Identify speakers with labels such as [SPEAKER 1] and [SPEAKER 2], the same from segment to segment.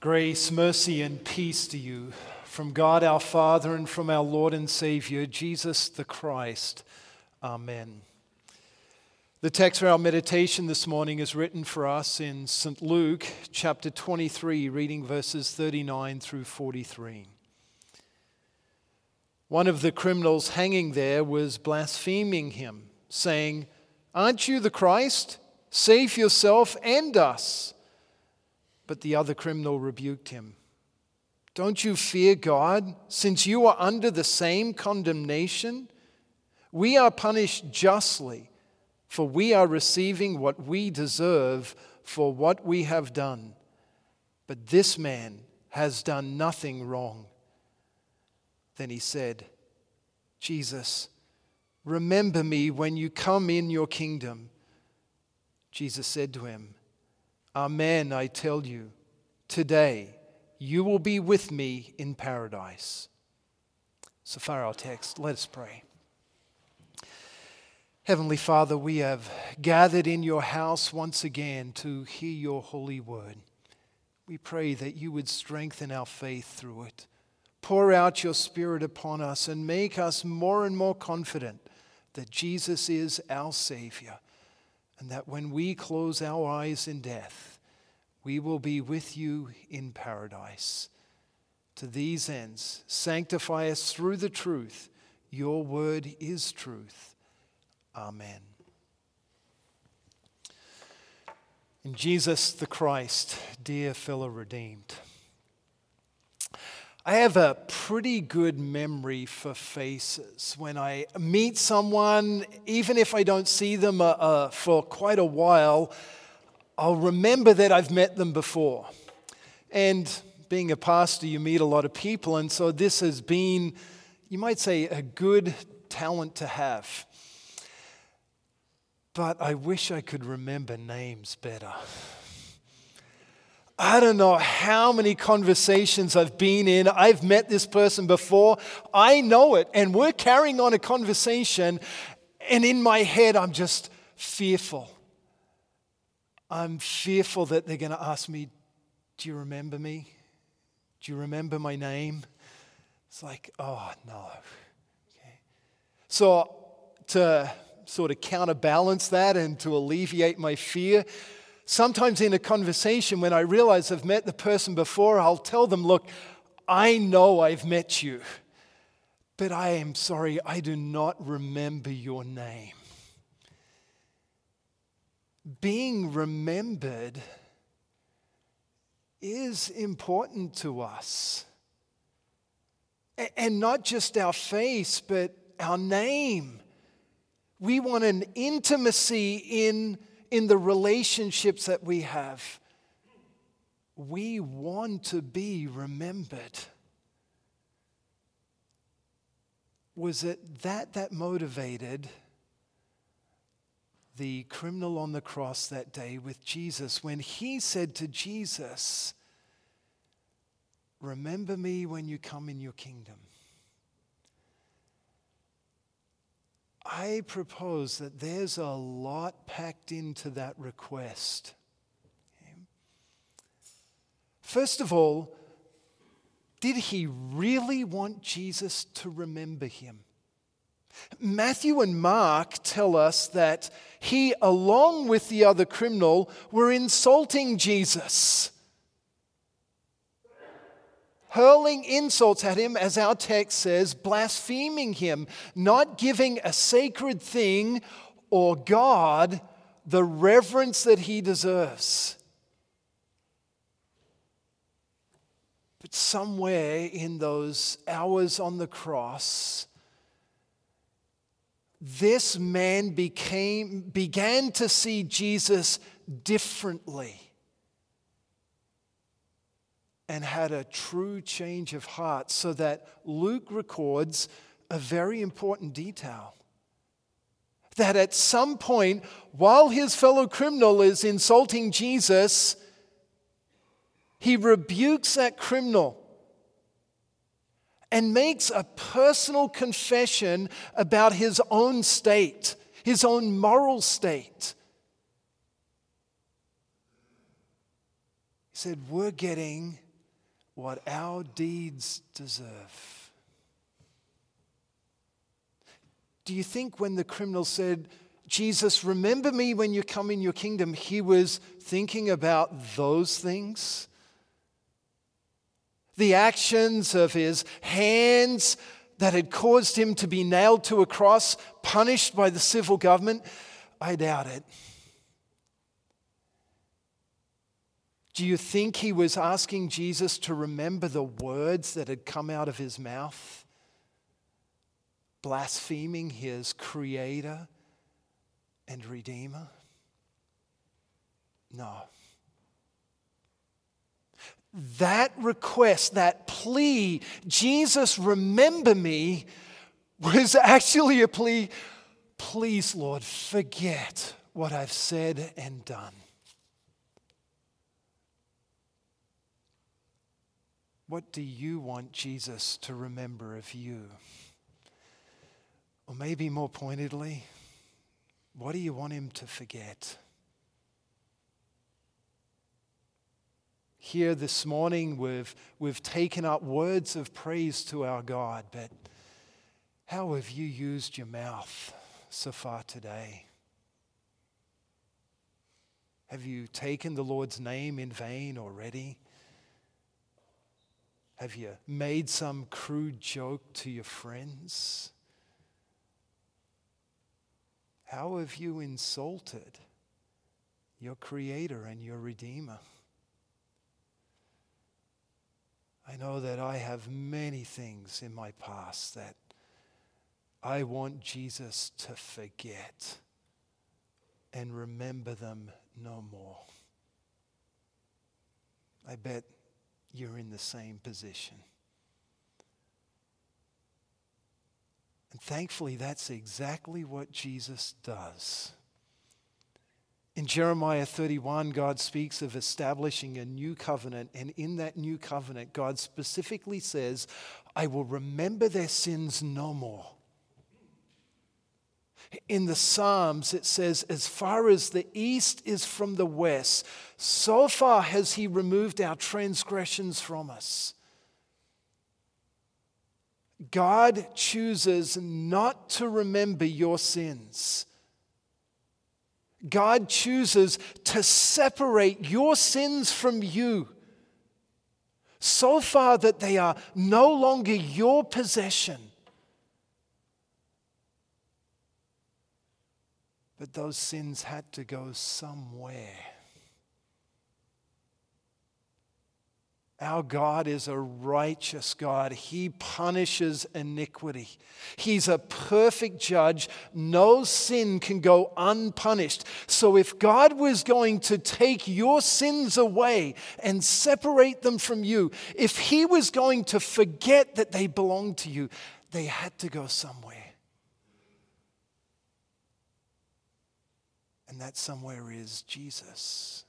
[SPEAKER 1] Grace, mercy, and peace to you from God our Father and from our Lord and Savior, Jesus the Christ. Amen. The text for our meditation this morning is written for us in St. Luke chapter 23, reading verses 39 through 43. One of the criminals hanging there was blaspheming him, saying, Aren't you the Christ? Save yourself and us. But the other criminal rebuked him. Don't you fear God, since you are under the same condemnation? We are punished justly, for we are receiving what we deserve for what we have done. But this man has done nothing wrong. Then he said, Jesus, remember me when you come in your kingdom. Jesus said to him, Amen, I tell you, today you will be with me in paradise. So far, our text. Let us pray. Heavenly Father, we have gathered in your house once again to hear your holy word. We pray that you would strengthen our faith through it. Pour out your Spirit upon us and make us more and more confident that Jesus is our Savior and that when we close our eyes in death, we will be with you in paradise. To these ends, sanctify us through the truth. Your word is truth. Amen. In Jesus the Christ, dear fellow redeemed. I have a pretty good memory for faces. When I meet someone, even if I don't see them uh, uh, for quite a while, I'll remember that I've met them before. And being a pastor, you meet a lot of people, and so this has been, you might say, a good talent to have. But I wish I could remember names better. I don't know how many conversations I've been in. I've met this person before. I know it. And we're carrying on a conversation. And in my head, I'm just fearful. I'm fearful that they're going to ask me, Do you remember me? Do you remember my name? It's like, Oh, no. Okay. So, to sort of counterbalance that and to alleviate my fear, Sometimes in a conversation, when I realize I've met the person before, I'll tell them, Look, I know I've met you, but I am sorry, I do not remember your name. Being remembered is important to us. And not just our face, but our name. We want an intimacy in in the relationships that we have. We want to be remembered. Was it that that motivated the criminal on the cross that day with Jesus when he said to Jesus, Remember me when you come in your kingdom? I propose that there's a lot packed into that request. First of all, did he really want Jesus to remember him? Matthew and Mark tell us that he, along with the other criminal, were insulting Jesus, hurling insults at him, as our text says, blaspheming him, not giving a sacred thing or God the reverence that he deserves. But somewhere in those hours on the cross, this man became, began to see Jesus differently and had a true change of heart, so that Luke records a very important detail. That at some point, while his fellow criminal is insulting Jesus, he rebukes that criminal and makes a personal confession about his own state, his own moral state. He said, We're getting what our deeds deserve. Do you think when the criminal said, Jesus, remember me when you come in your kingdom, he was thinking about those things? the actions of his hands that had caused him to be nailed to a cross, punished by the civil government? I doubt it. Do you think he was asking Jesus to remember the words that had come out of his mouth? Blaspheming his creator and redeemer? No that request, that plea, Jesus, remember me, was actually a plea, please, Lord, forget what I've said and done. What do you want Jesus to remember of you? Or maybe more pointedly, what do you want him to forget? Here this morning, we've, we've taken up words of praise to our God, but how have you used your mouth so far today? Have you taken the Lord's name in vain already? Have you made some crude joke to your friends? How have you insulted your Creator and your Redeemer? I know that I have many things in my past that I want Jesus to forget and remember them no more. I bet you're in the same position. And thankfully, that's exactly what Jesus does. In Jeremiah 31, God speaks of establishing a new covenant. And in that new covenant, God specifically says, I will remember their sins no more. In the Psalms, it says, As far as the east is from the west, so far has He removed our transgressions from us. God chooses not to remember your sins. God chooses to separate your sins from you so far that they are no longer your possession. But those sins had to go somewhere. Our God is a righteous God. He punishes iniquity. He's a perfect judge. No sin can go unpunished. So, if God was going to take your sins away and separate them from you, if He was going to forget that they belong to you, they had to go somewhere. And that somewhere is Jesus.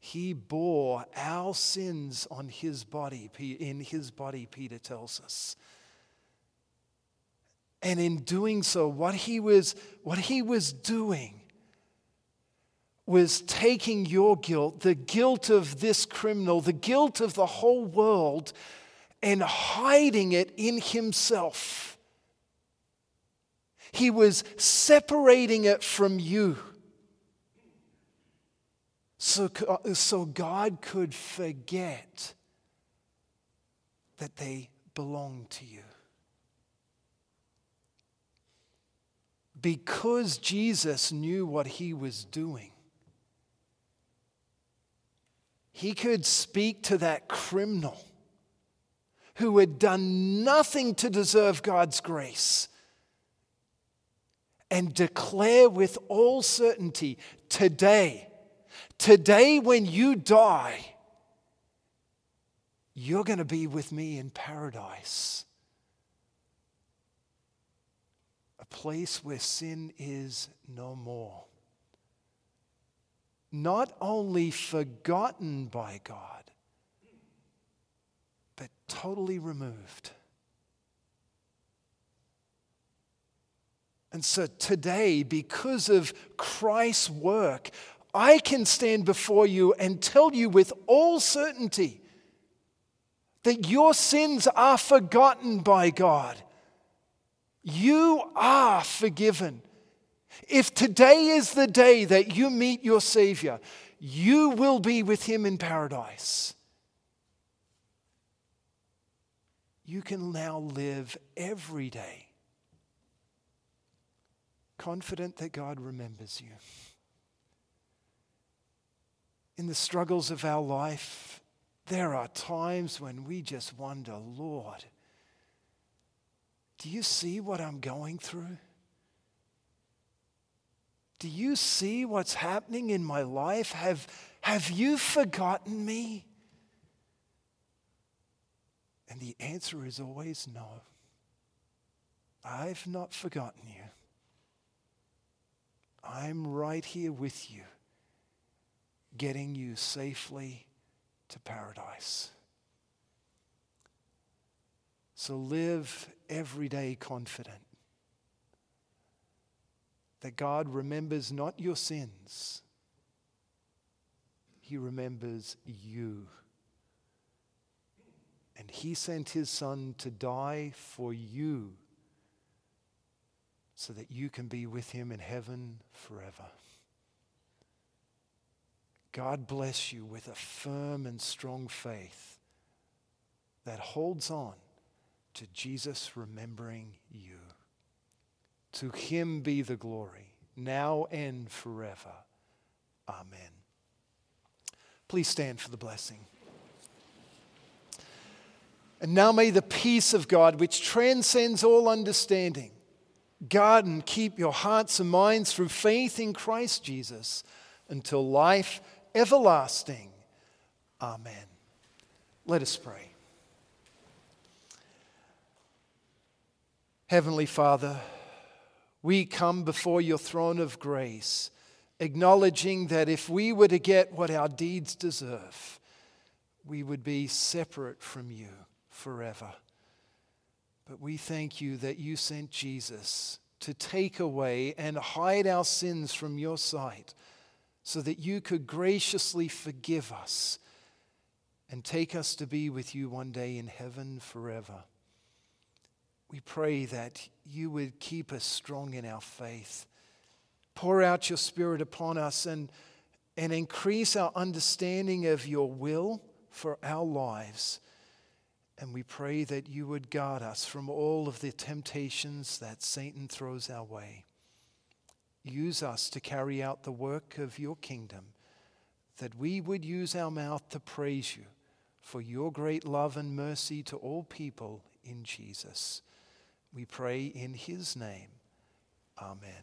[SPEAKER 1] He bore our sins on his body, in his body, Peter tells us. And in doing so, what he was, what he was doing was taking your guilt, the guilt of this criminal, the guilt of the whole world, and hiding it in himself. He was separating it from you so, uh, so God could forget that they belong to you. Because Jesus knew what he was doing, he could speak to that criminal who had done nothing to deserve God's grace and declare with all certainty today, today when you die, you're going to be with me in paradise. A place where sin is no more not only forgotten by God, but totally removed. And so today, because of Christ's work, I can stand before you and tell you with all certainty that your sins are forgotten by God. You are forgiven. If today is the day that you meet your Savior, you will be with Him in paradise. You can now live every day confident that God remembers you. In the struggles of our life, there are times when we just wonder, Lord, do you see what I'm going through? Do you see what's happening in my life? Have, have you forgotten me? And the answer is always no. I've not forgotten you. I'm right here with you, getting you safely to paradise. So live every day confident that God remembers not your sins, He remembers you. And He sent His Son to die for you so that you can be with Him in heaven forever. God bless you with a firm and strong faith that holds on to Jesus remembering you. To him be the glory, now and forever. Amen. Please stand for the blessing. And now may the peace of God, which transcends all understanding, guard and keep your hearts and minds through faith in Christ Jesus until life everlasting. Amen. Let us pray. Heavenly Father, we come before your throne of grace, acknowledging that if we were to get what our deeds deserve, we would be separate from you forever. But we thank you that you sent Jesus to take away and hide our sins from your sight so that you could graciously forgive us and take us to be with you one day in heaven forever we pray that you would keep us strong in our faith. Pour out your Spirit upon us and, and increase our understanding of your will for our lives. And we pray that you would guard us from all of the temptations that Satan throws our way. Use us to carry out the work of your kingdom, that we would use our mouth to praise you for your great love and mercy to all people in Jesus. We pray in his name. Amen.